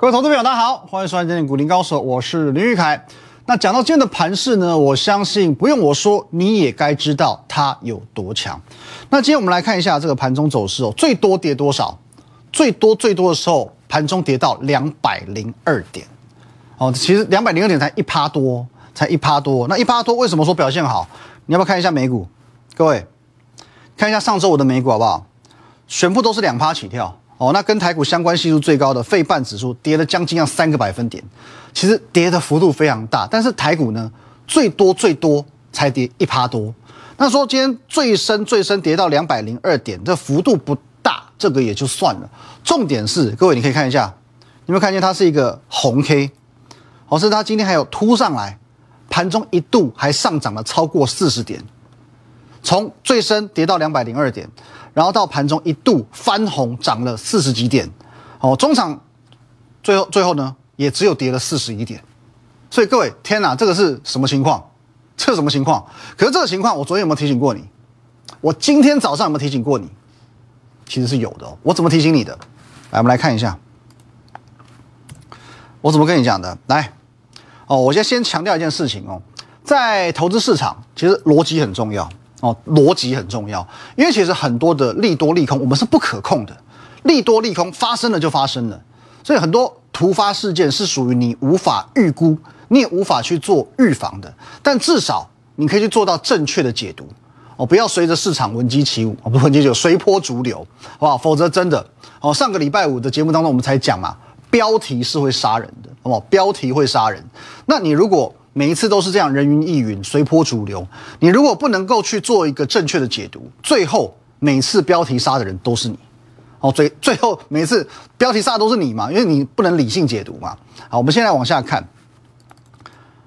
各位投资朋友，大家好，欢迎收看今天股林高手，我是林玉凯。那讲到今天的盘势呢，我相信不用我说，你也该知道它有多强。那今天我们来看一下这个盘中走势哦，最多跌多少？最多最多的时候，盘中跌到两百零二点。哦，其实两百零二点才一趴多，才一趴多。那一趴多为什么说表现好？你要不要看一下美股？各位，看一下上周五的美股好不好？全部都是两趴起跳。哦，那跟台股相关系数最高的费半指数跌了将近要三个百分点，其实跌的幅度非常大。但是台股呢，最多最多才跌一趴多。那说今天最深最深跌到两百零二点，这幅度不大，这个也就算了。重点是，各位你可以看一下，有没有看见它是一个红 K？哦，是它今天还有突上来，盘中一度还上涨了超过四十点，从最深跌到两百零二点。然后到盘中一度翻红，涨了四十几点，哦，中场最后最后呢，也只有跌了四十一点，所以各位，天哪，这个是什么情况？这是什么情况？可是这个情况，我昨天有没有提醒过你？我今天早上有没有提醒过你？其实是有的。我怎么提醒你的？来，我们来看一下，我怎么跟你讲的？来，哦，我先先强调一件事情哦，在投资市场，其实逻辑很重要。哦，逻辑很重要，因为其实很多的利多利空我们是不可控的，利多利空发生了就发生了，所以很多突发事件是属于你无法预估，你也无法去做预防的，但至少你可以去做到正确的解读。哦，不要随着市场闻鸡起舞，哦，不闻鸡起舞，随波逐流，好不好？否则真的哦，上个礼拜五的节目当中我们才讲嘛，标题是会杀人的，好不好？标题会杀人，那你如果。每一次都是这样人云亦云、随波逐流。你如果不能够去做一个正确的解读，最后每次标题杀的人都是你。哦，最最后每次标题杀的都是你嘛？因为你不能理性解读嘛。好，我们现在往下看。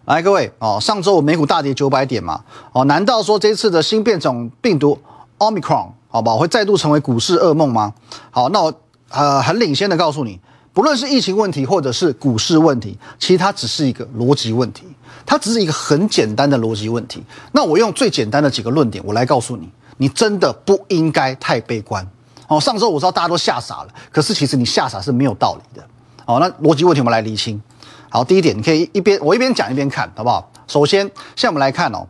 来，各位哦，上周美股大跌九百点嘛。哦，难道说这次的新变种病毒 Omicron 好吧会再度成为股市噩梦吗？好，那我呃很领先的告诉你，不论是疫情问题或者是股市问题，其实它只是一个逻辑问题。它只是一个很简单的逻辑问题。那我用最简单的几个论点，我来告诉你，你真的不应该太悲观。哦，上周我知道大家都吓傻了，可是其实你吓傻是没有道理的。哦，那逻辑问题我们来厘清。好，第一点，你可以一边我一边讲一边看，好不好？首先，现在我们来看哦，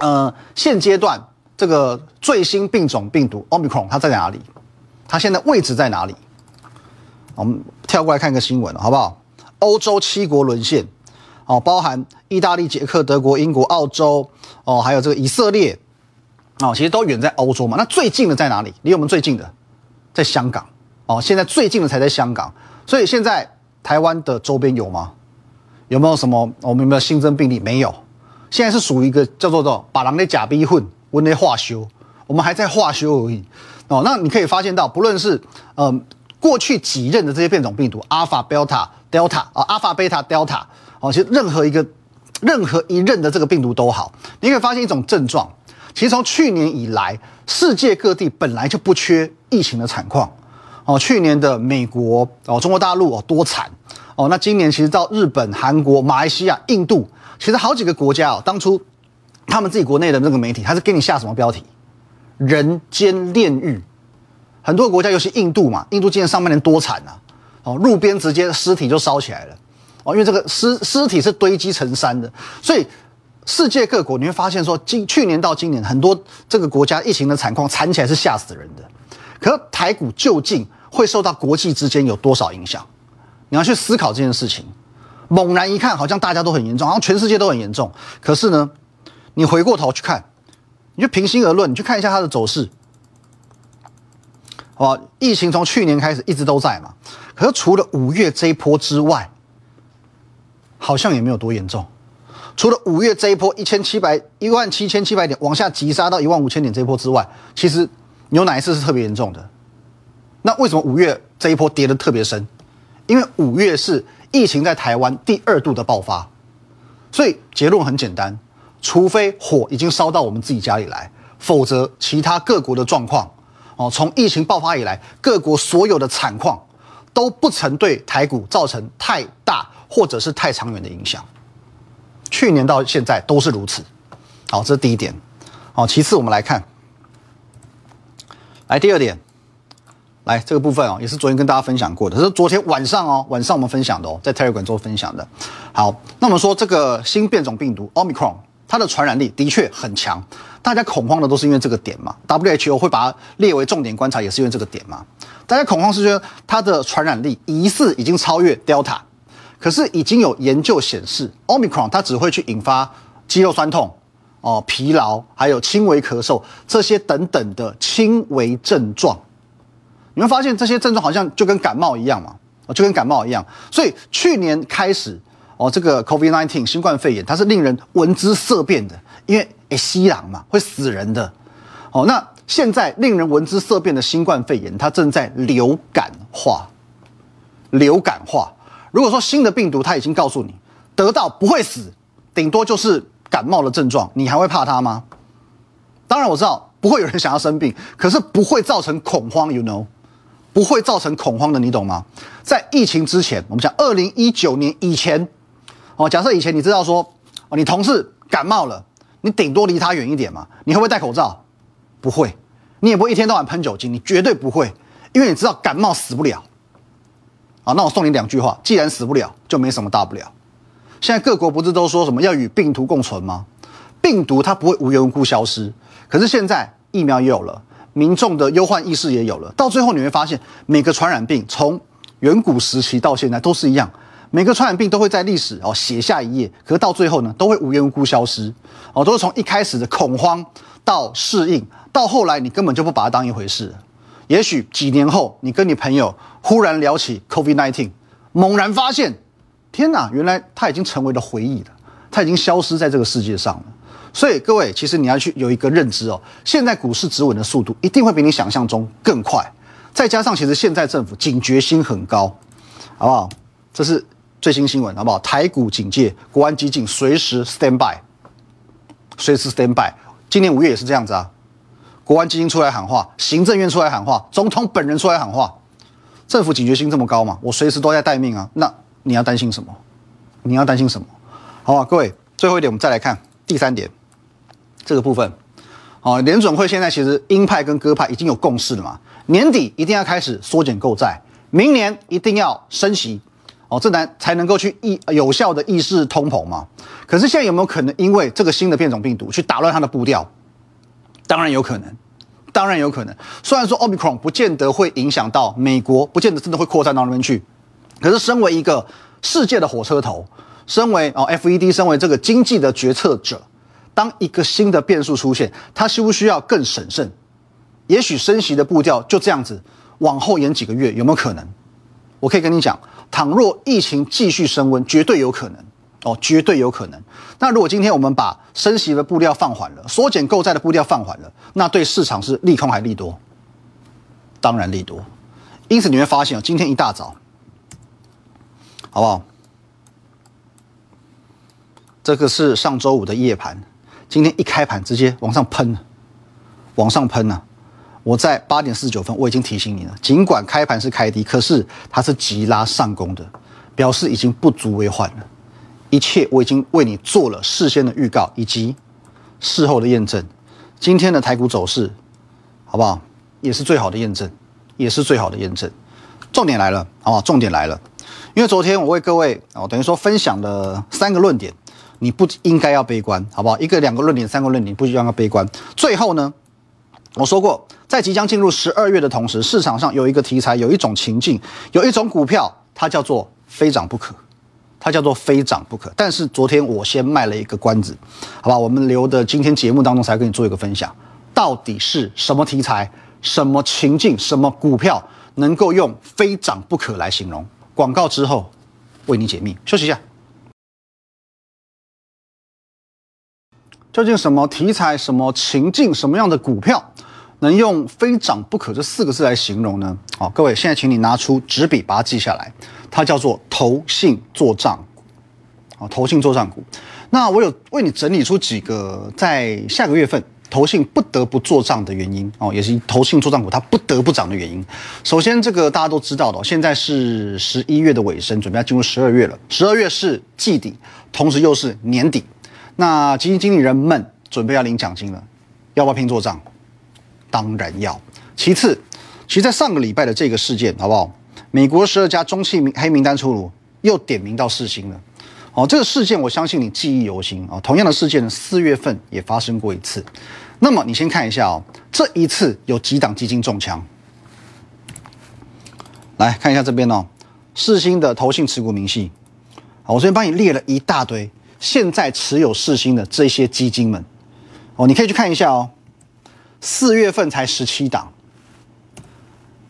呃，现阶段这个最新病种病毒 Omicron 它在哪里？它现在位置在哪里？我们跳过来看一个新闻，好不好？欧洲七国沦陷。哦，包含意大利、捷克、德国、英国、澳洲，哦，还有这个以色列，哦，其实都远在欧洲嘛。那最近的在哪里？离我们最近的，在香港。哦，现在最近的才在香港。所以现在台湾的周边有吗？有没有什么我们有没有新增病例？没有。现在是属于一个叫做的把狼的假逼混，温的化修，我们还在化修而已。哦，那你可以发现到，不论是嗯过去几任的这些变种病毒，阿尔法、贝塔、delta 啊，阿尔法、贝塔、delta。哦，其实任何一个、任何一任的这个病毒都好，你可以发现一种症状。其实从去年以来，世界各地本来就不缺疫情的惨况。哦，去年的美国、哦中国大陆哦多惨。哦，那今年其实到日本、韩国、马来西亚、印度，其实好几个国家哦，当初他们自己国内的那个媒体，他是给你下什么标题？人间炼狱。很多国家，尤其印度嘛，印度今年上半年多惨啊！哦，路边直接尸体就烧起来了。哦，因为这个尸尸体是堆积成山的，所以世界各国你会发现说，今去年到今年，很多这个国家疫情的惨况，惨起来是吓死人的。可台股究竟会受到国际之间有多少影响？你要去思考这件事情。猛然一看，好像大家都很严重，好像全世界都很严重。可是呢，你回过头去看，你就平心而论，你去看一下它的走势，好？疫情从去年开始一直都在嘛。可是除了五月这一波之外，好像也没有多严重，除了五月这一波一千七百一万七千七百点往下急杀到一万五千点这一波之外，其实有哪一次是特别严重的？那为什么五月这一波跌得特别深？因为五月是疫情在台湾第二度的爆发，所以结论很简单：除非火已经烧到我们自己家里来，否则其他各国的状况，哦，从疫情爆发以来，各国所有的惨况都不曾对台股造成太大。或者是太长远的影响，去年到现在都是如此。好，这是第一点。好，其次我们来看，来第二点，来这个部分哦，也是昨天跟大家分享过的，是昨天晚上哦，晚上我们分享的哦，在泰瑞馆做分享的。好，那我们说这个新变种病毒 Omicron，它的传染力的确很强，大家恐慌的都是因为这个点嘛。WHO 会把它列为重点观察，也是因为这个点嘛。大家恐慌是觉得它的传染力疑似已经超越 Delta，可是已经有研究显示，Omicron 它只会去引发肌肉酸痛、哦疲劳，还有轻微咳嗽这些等等的轻微症状。你会发现这些症状好像就跟感冒一样嘛，就跟感冒一样。所以去年开始哦，这个 COVID-19 新冠肺炎它是令人闻之色变的，因为诶吸狼嘛会死人的。哦，那现在令人闻之色变的新冠肺炎，它正在流感化，流感化。如果说新的病毒它已经告诉你得到不会死，顶多就是感冒的症状，你还会怕它吗？当然我知道不会有人想要生病，可是不会造成恐慌，you know。不会造成恐慌的，你懂吗？在疫情之前，我们讲二零一九年以前，哦，假设以前你知道说，哦，你同事感冒了，你顶多离他远一点嘛，你会不会戴口罩？不会，你也不会一天到晚喷酒精，你绝对不会，因为你知道感冒死不了。啊，那我送你两句话，既然死不了，就没什么大不了。现在各国不是都说什么要与病毒共存吗？病毒它不会无缘无故消失，可是现在疫苗也有了。民众的忧患意识也有了，到最后你会发现，每个传染病从远古时期到现在都是一样，每个传染病都会在历史哦写下一页，可是到最后呢，都会无缘无故消失，哦，都是从一开始的恐慌到适应，到后来你根本就不把它当一回事。也许几年后，你跟你朋友忽然聊起 COVID-19，猛然发现，天哪，原来它已经成为了回忆了，它已经消失在这个世界上了。所以各位，其实你要去有一个认知哦，现在股市止稳的速度一定会比你想象中更快。再加上，其实现在政府警觉心很高，好不好？这是最新新闻，好不好？台股警戒，国安基金随时 stand by，随时 stand by。今年五月也是这样子啊，国安基金出来喊话，行政院出来喊话，总统本人出来喊话，政府警觉心这么高嘛？我随时都在待命啊。那你要担心什么？你要担心什么？好吧，各位，最后一点，我们再来看第三点。这个部分，哦，联准会现在其实鹰派跟鸽派已经有共识了嘛？年底一定要开始缩减购债，明年一定要升息，哦，这才才能够去抑有效的抑制通膨嘛。可是现在有没有可能因为这个新的变种病毒去打乱它的步调？当然有可能，当然有可能。虽然说 Omicron 不见得会影响到美国，不见得真的会扩散到那边去，可是身为一个世界的火车头，身为哦 FED，身为这个经济的决策者。当一个新的变数出现，它需不需要更审慎？也许升息的步调就这样子往后延几个月，有没有可能？我可以跟你讲，倘若疫情继续升温，绝对有可能哦，绝对有可能。那如果今天我们把升息的步调放缓了，缩减购债的步调放缓了，那对市场是利空还利多？当然利多。因此你会发现哦，今天一大早，好不好？这个是上周五的夜盘。今天一开盘直接往上喷，往上喷呢！我在八点四十九分我已经提醒你了，尽管开盘是开低，可是它是急拉上攻的，表示已经不足为患了。一切我已经为你做了事先的预告以及事后的验证。今天的台股走势，好不好？也是最好的验证，也是最好的验证。重点来了，好不好？重点来了，因为昨天我为各位哦，等于说分享了三个论点。你不应该要悲观，好不好？一个、两个论点，三个论点，不需要悲观。最后呢，我说过，在即将进入十二月的同时，市场上有一个题材，有一种情境，有一种股票，它叫做非涨不可，它叫做非涨不可。但是昨天我先卖了一个关子，好吧？我们留的今天节目当中才跟你做一个分享，到底是什么题材、什么情境、什么股票能够用非涨不可来形容？广告之后为你解密，休息一下。究竟什么题材、什么情境、什么样的股票能用“非涨不可”这四个字来形容呢？好，各位，现在请你拿出纸笔，把它记下来。它叫做投信做账股。啊，投信做账股。那我有为你整理出几个在下个月份投信不得不做账的原因哦，也是投信做账股它不得不涨的原因。首先，这个大家都知道的，现在是十一月的尾声，准备要进入十二月了。十二月是季底，同时又是年底。那基金经理人们准备要领奖金了，要不要拼做账？当然要。其次，其实，在上个礼拜的这个事件，好不好？美国十二家中企名黑名单出炉，又点名到世星了。哦，这个事件我相信你记忆犹新啊。同样的事件，四月份也发生过一次。那么你先看一下哦，这一次有几档基金中枪？来看一下这边哦，世星的投信持股明细。好，我这边帮你列了一大堆，现在持有世星的这些基金们，哦，你可以去看一下哦。四月份才十七档，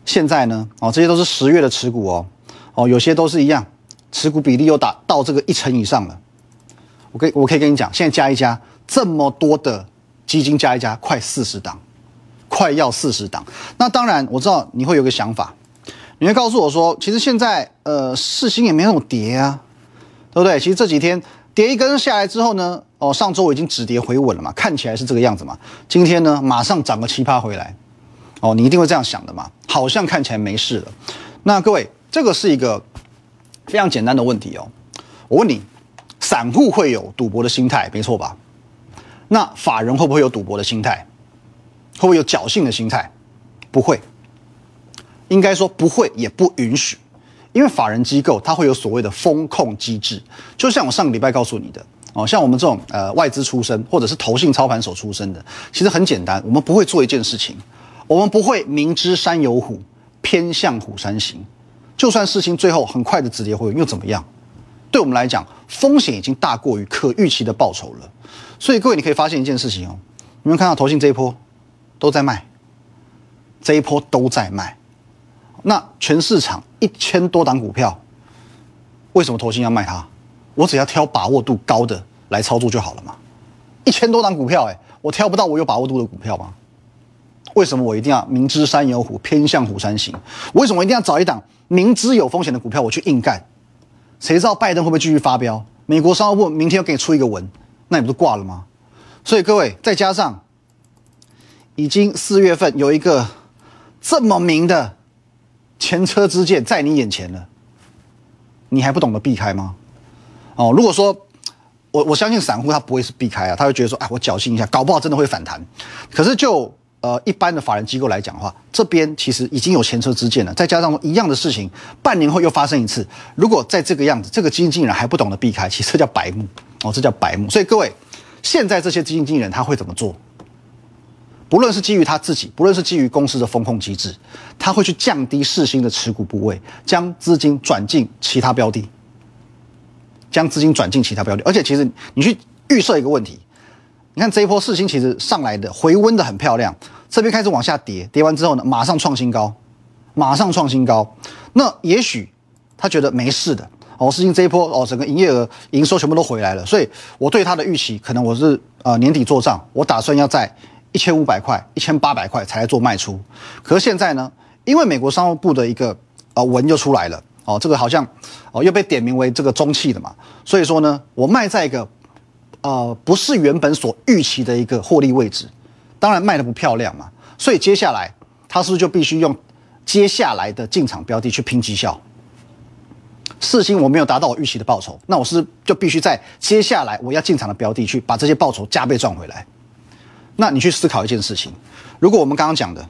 现在呢，哦，这些都是十月的持股哦，哦，有些都是一样，持股比例又达到这个一成以上了。我可以，我可以跟你讲，现在加一加，这么多的基金加一加，快四十档，快要四十档。那当然，我知道你会有个想法，你会告诉我说，其实现在呃，市心也没那么跌啊，对不对？其实这几天。跌一根下来之后呢，哦，上周我已经止跌回稳了嘛，看起来是这个样子嘛。今天呢，马上涨个奇葩回来，哦，你一定会这样想的嘛，好像看起来没事了。那各位，这个是一个非常简单的问题哦。我问你，散户会有赌博的心态，没错吧？那法人会不会有赌博的心态？会不会有侥幸的心态？不会，应该说不会，也不允许。因为法人机构它会有所谓的风控机制，就像我上个礼拜告诉你的哦，像我们这种呃外资出身或者是投信操盘手出身的，其实很简单，我们不会做一件事情，我们不会明知山有虎，偏向虎山行。就算事情最后很快的止跌回稳又怎么样？对我们来讲，风险已经大过于可预期的报酬了。所以各位你可以发现一件事情哦，你们看到投信这一波都在卖，这一波都在卖。那全市场一千多档股票，为什么投信要卖它？我只要挑把握度高的来操作就好了嘛。一千多档股票，哎，我挑不到我有把握度的股票吗？为什么我一定要明知山有虎，偏向虎山行？为什么一定要找一档明知有风险的股票我去硬干？谁知道拜登会不会继续发飙？美国商务部明天要给你出一个文，那你不是挂了吗？所以各位，再加上已经四月份有一个这么明的。前车之鉴在你眼前了，你还不懂得避开吗？哦，如果说我我相信散户他不会是避开啊，他会觉得说，哎，我侥幸一下，搞不好真的会反弹。可是就呃一般的法人机构来讲的话，这边其实已经有前车之鉴了，再加上一样的事情，半年后又发生一次。如果在这个样子，这个基金经理人还不懂得避开，其实这叫白目哦，这叫白目。所以各位，现在这些基金经理人他会怎么做？不论是基于他自己，不论是基于公司的风控机制，他会去降低市心的持股部位，将资金转进其他标的，将资金转进其他标的。而且，其实你去预设一个问题，你看这一波市心其实上来的回温的很漂亮，这边开始往下跌，跌完之后呢，马上创新高，马上创新高。那也许他觉得没事的哦，市心这一波哦，整个营业额、营收全部都回来了，所以我对他的预期，可能我是呃年底做账，我打算要在。一千五百块、一千八百块才来做卖出，可是现在呢，因为美国商务部的一个呃文就出来了哦，这个好像哦又被点名为这个中气的嘛，所以说呢，我卖在一个呃不是原本所预期的一个获利位置，当然卖的不漂亮嘛，所以接下来他是不是就必须用接下来的进场标的去拼绩效？四星我没有达到我预期的报酬，那我是就必须在接下来我要进场的标的去把这些报酬加倍赚回来。那你去思考一件事情：如果我们刚刚讲的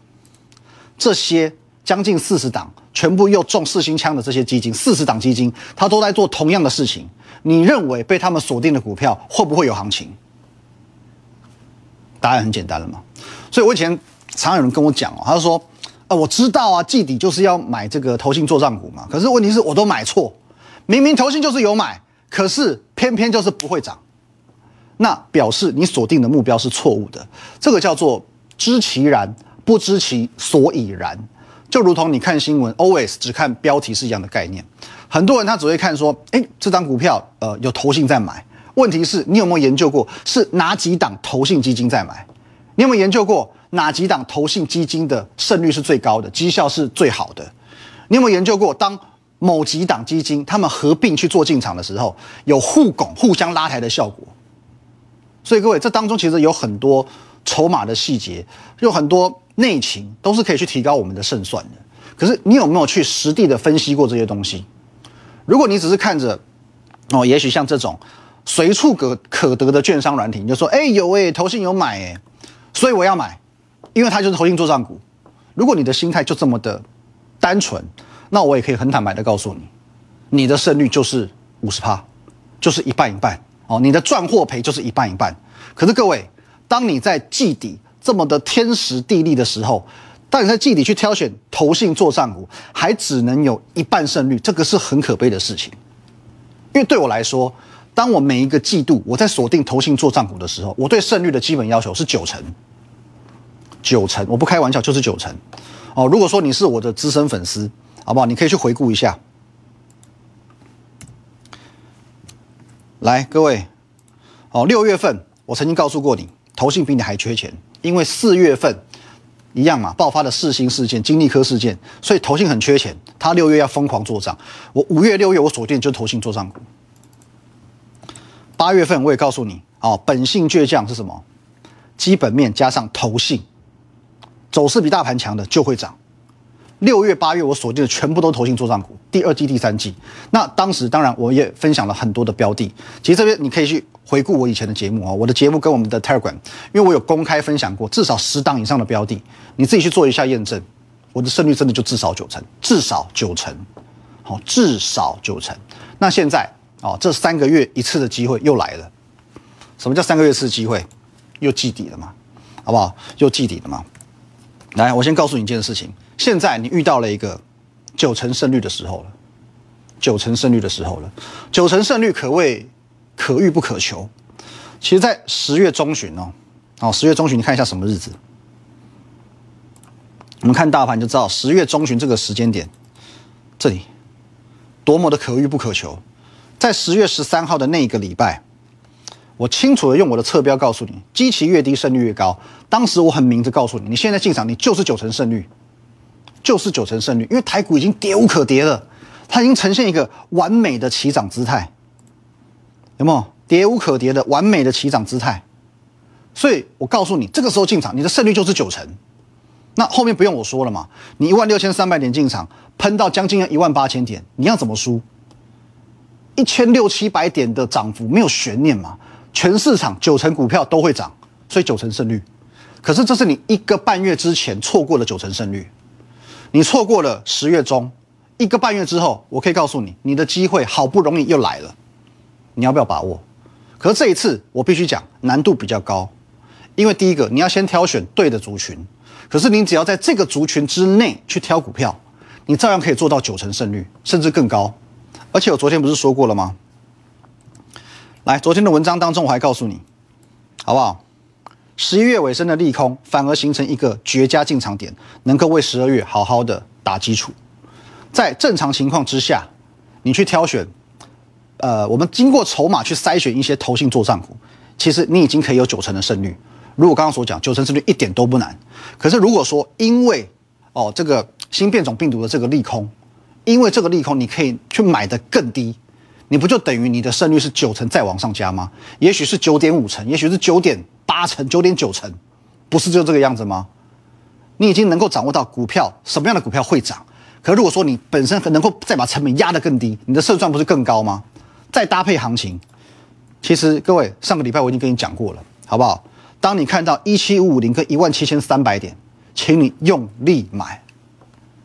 这些将近四十档全部又中四星枪的这些基金，四十档基金，它都在做同样的事情，你认为被他们锁定的股票会不会有行情？答案很简单了嘛。所以我以前常有人跟我讲哦，他说：“啊，我知道啊，季底就是要买这个投信做账股嘛。可是问题是我都买错，明明投信就是有买，可是偏偏就是不会涨。”那表示你锁定的目标是错误的，这个叫做知其然不知其所以然，就如同你看新闻，always 只看标题是一样的概念。很多人他只会看说，哎，这张股票呃有投信在买，问题是你有没有研究过是哪几档投信基金在买？你有没有研究过哪几档投信基金的胜率是最高的，绩效是最好的？你有没有研究过当某几档基金他们合并去做进场的时候，有互拱、互相拉抬的效果？所以各位，这当中其实有很多筹码的细节，有很多内情，都是可以去提高我们的胜算的。可是你有没有去实地的分析过这些东西？如果你只是看着，哦，也许像这种随处可可得的券商软体，你就说，哎，有哎，投信有买哎，所以我要买，因为它就是投信做账股，如果你的心态就这么的单纯，那我也可以很坦白的告诉你，你的胜率就是五十趴，就是一半一半哦。你的赚或赔就是一半一半。可是各位，当你在季底这么的天时地利的时候，但你在季底去挑选投信做账股，还只能有一半胜率，这个是很可悲的事情。因为对我来说，当我每一个季度我在锁定投信做账股的时候，我对胜率的基本要求是九成，九成，我不开玩笑，就是九成。哦，如果说你是我的资深粉丝，好不好？你可以去回顾一下。来，各位，哦，六月份我曾经告诉过你，投信比你还缺钱，因为四月份一样嘛，爆发了四星事件、金利科事件，所以投信很缺钱，他六月要疯狂做账。我五月、六月我锁定就投信做账股。八月份我也告诉你，哦，本性倔强是什么？基本面加上投信，走势比大盘强的就会涨。六月、八月我锁定的全部都投信做账股，第二季、第三季。那当时当然我也分享了很多的标的，其实这边你可以去回顾我以前的节目啊，我的节目跟我们的 Telegram，因为我有公开分享过至少十档以上的标的，你自己去做一下验证，我的胜率真的就至少九成，至少九成，好，至少九成。那现在。哦，这三个月一次的机会又来了。什么叫三个月一次机会？又季底了嘛，好不好？又季底了嘛。来，我先告诉你一件事情：现在你遇到了一个九成胜率的时候了，九成胜率的时候了。九成胜率可谓可遇不可求。其实，在十月中旬哦，哦，十月中旬，你看一下什么日子？我们看大盘就知道，十月中旬这个时间点，这里多么的可遇不可求。在十月十三号的那一个礼拜，我清楚的用我的侧标告诉你，基期越低胜率越高。当时我很明着告诉你，你现在进场你就是九成胜率，就是九成胜率，因为台股已经跌无可跌了，它已经呈现一个完美的起涨姿态，有没有？跌无可跌的完美的起涨姿态。所以我告诉你，这个时候进场，你的胜率就是九成。那后面不用我说了嘛，你一万六千三百点进场，喷到将近一万八千点，你要怎么输？一千六七百点的涨幅没有悬念嘛？全市场九成股票都会涨，所以九成胜率。可是这是你一个半月之前错过了九成胜率，你错过了十月中一个半月之后，我可以告诉你，你的机会好不容易又来了，你要不要把握？可是这一次我必须讲难度比较高，因为第一个你要先挑选对的族群，可是你只要在这个族群之内去挑股票，你照样可以做到九成胜率，甚至更高。而且我昨天不是说过了吗？来，昨天的文章当中我还告诉你，好不好？十一月尾声的利空反而形成一个绝佳进场点，能够为十二月好好的打基础。在正常情况之下，你去挑选，呃，我们经过筹码去筛选一些投信做账股，其实你已经可以有九成的胜率。如果刚刚所讲九成胜率一点都不难。可是如果说因为哦这个新变种病毒的这个利空，因为这个利空，你可以去买的更低，你不就等于你的胜率是九成再往上加吗？也许是九点五成，也许是九点八成、九点九成，不是就这个样子吗？你已经能够掌握到股票什么样的股票会涨。可如果说你本身能够再把成本压得更低，你的胜算不是更高吗？再搭配行情，其实各位上个礼拜我已经跟你讲过了，好不好？当你看到一七五五零跟一万七千三百点，请你用力买。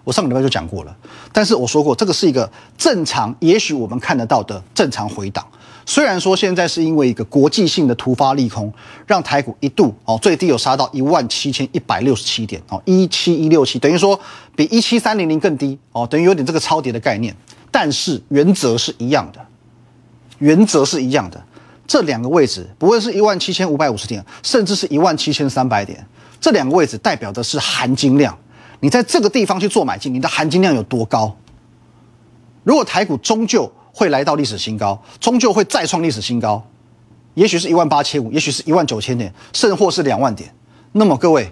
我上个礼拜就讲过了，但是我说过，这个是一个正常，也许我们看得到的正常回档。虽然说现在是因为一个国际性的突发利空，让台股一度哦最低有杀到一万七千一百六十七点哦一七一六七，等于说比一七三零零更低哦，等于有点这个超跌的概念。但是原则是一样的，原则是一样的。这两个位置不会是一万七千五百五十点，甚至是一万七千三百点，这两个位置代表的是含金量。你在这个地方去做买进，你的含金量有多高？如果台股终究会来到历史新高，终究会再创历史新高，也许是一万八千五，也许是一万九千点，甚或是两万点。那么各位，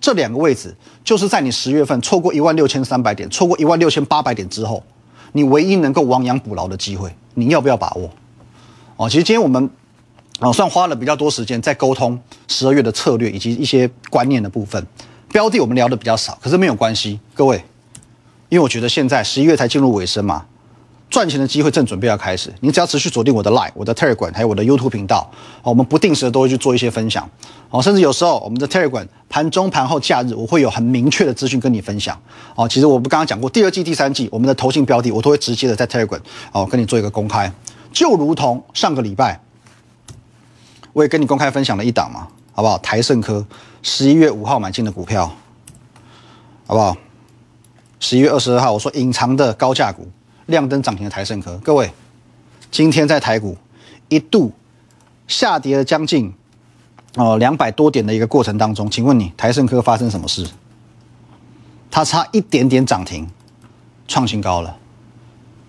这两个位置就是在你十月份错过一万六千三百点，错过一万六千八百点之后，你唯一能够亡羊补牢的机会，你要不要把握？哦，其实今天我们哦算花了比较多时间在沟通十二月的策略以及一些观念的部分。标的我们聊的比较少，可是没有关系，各位，因为我觉得现在十一月才进入尾声嘛，赚钱的机会正准备要开始。你只要持续锁定我的 Line、我的 Telegram 还有我的 YouTube 频道，我们不定时的都会去做一些分享，哦，甚至有时候我们的 Telegram 盘中、盘后、假日，我会有很明确的资讯跟你分享。哦，其实我不刚刚讲过，第二季、第三季我们的投信标的，我都会直接的在 Telegram 哦跟你做一个公开。就如同上个礼拜，我也跟你公开分享了一档嘛，好不好？台盛科十一月五号买进的股票，好不好？十一月二十二号，我说隐藏的高价股，亮灯涨停的台盛科，各位，今天在台股一度下跌了将近。哦，两百多点的一个过程当中，请问你台盛科发生什么事？它差一点点涨停，创新高了。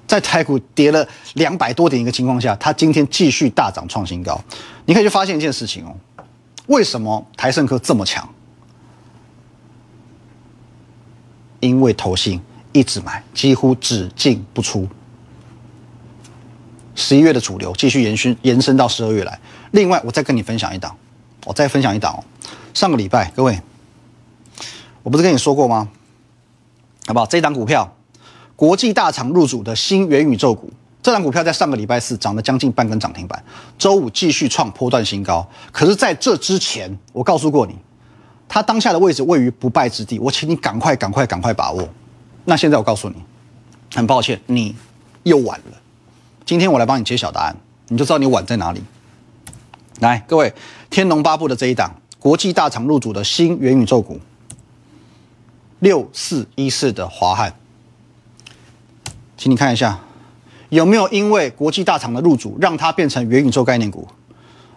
在台股跌了两百多点一个情况下，它今天继续大涨创新高。你可以去发现一件事情哦，为什么台盛科这么强？因为投信一直买，几乎只进不出。十一月的主流继续延续延伸到十二月来。另外，我再跟你分享一档。我再分享一档哦，上个礼拜各位，我不是跟你说过吗？好不好？这档股票，国际大厂入主的新元宇宙股，这档股票在上个礼拜四涨了将近半根涨停板，周五继续创波段新高。可是在这之前，我告诉过你，它当下的位置位于不败之地，我请你赶快、赶快、赶快把握。那现在我告诉你，很抱歉，你又晚了。今天我来帮你揭晓答案，你就知道你晚在哪里。来，各位，天龙八部的这一档国际大厂入主的新元宇宙股，六四一四的华汉，请你看一下，有没有因为国际大厂的入主，让它变成元宇宙概念股，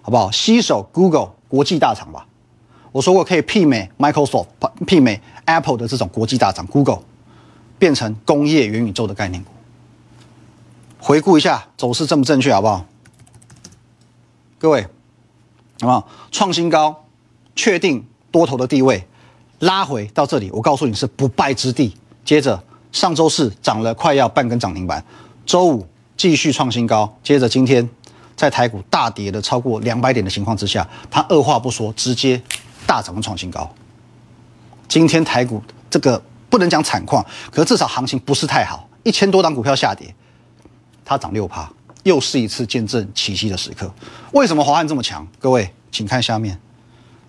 好不好？吸手 Google 国际大厂吧，我说过可以媲美 Microsoft、媲美 Apple 的这种国际大厂，Google 变成工业元宇宙的概念股。回顾一下走势正不正确，好不好？各位。好不好？创新高，确定多头的地位，拉回到这里，我告诉你是不败之地。接着上周四涨了快要半根涨停板，周五继续创新高，接着今天在台股大跌的超过两百点的情况之下，它二话不说直接大涨创新高。今天台股这个不能讲惨况，可是至少行情不是太好，一千多档股票下跌，它涨六趴。又是一次见证奇迹的时刻。为什么华汉这么强？各位，请看下面，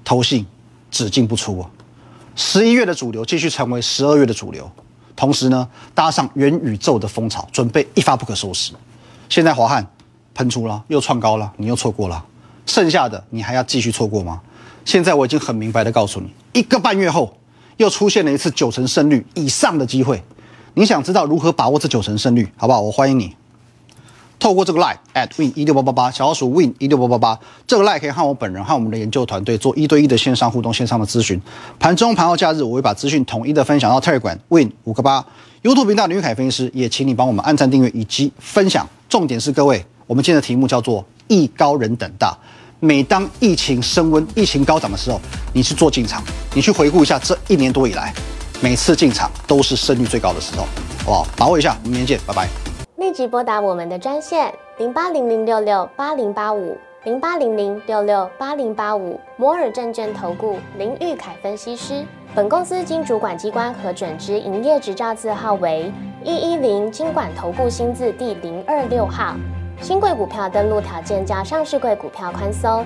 投信只进不出啊！十一月的主流继续成为十二月的主流，同时呢，搭上元宇宙的风潮，准备一发不可收拾。现在华汉喷出了，又创高了，你又错过了，剩下的你还要继续错过吗？现在我已经很明白的告诉你，一个半月后又出现了一次九成胜率以上的机会。你想知道如何把握这九成胜率，好不好？我欢迎你。透过这个 line at win 一六八八八小老鼠 win 一六八八八，这个 line 可以和我本人和我们的研究团队做一对一的线上互动、线上的咨询。盘中、盘后、假日，我会把资讯统一的分享到 Telegram win 五个八 YouTube 频道林玉凯分析师，也请你帮我们按赞、订阅以及分享。重点是各位，我们今天的题目叫做“艺高人等大”。每当疫情升温、疫情高涨的时候，你去做进场，你去回顾一下这一年多以来，每次进场都是胜率最高的时候，好不好？把握一下，明天见，拜拜。立即拨打我们的专线零八零零六六八零八五零八零零六六八零八五摩尔证券投顾林玉凯分析师。本公司经主管机关核准之营业执照字号为一一零金管投顾新字第零二六号。新贵股票登录条件较上市贵股票宽松，